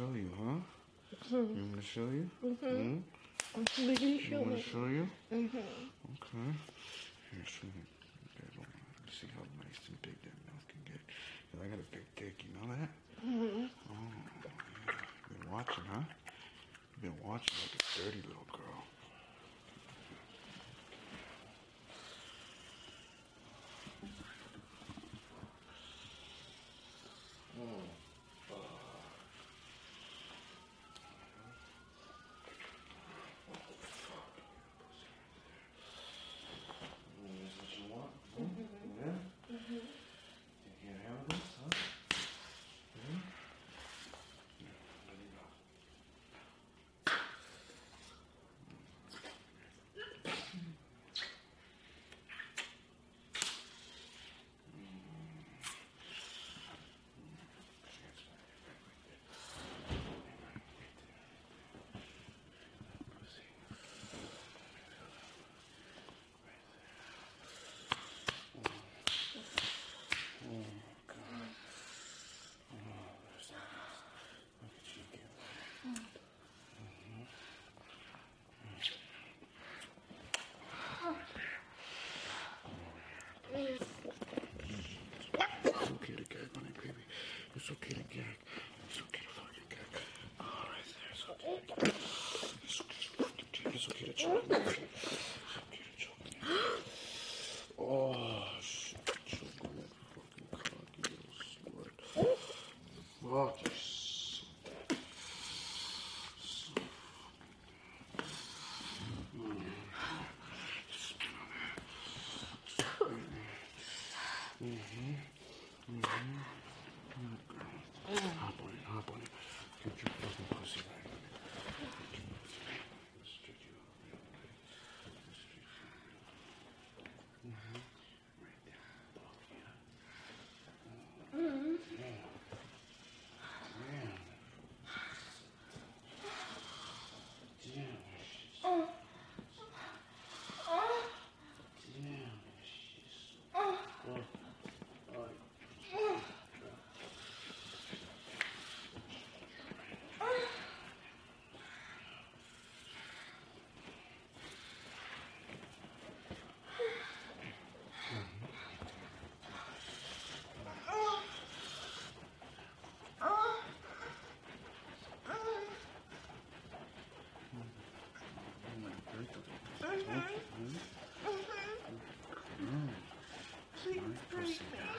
show you, huh? You want me to show you? Mm-hmm. Will you You show want me to show you? Mm-hmm. Okay. Here, show me. Let's see how nice and big that mouth can get. I got a big dick, you know that? Mm-hmm. Oh, yeah. You've been watching, huh? You've been watching like a dirty little girl. Угу. Угу. Please break.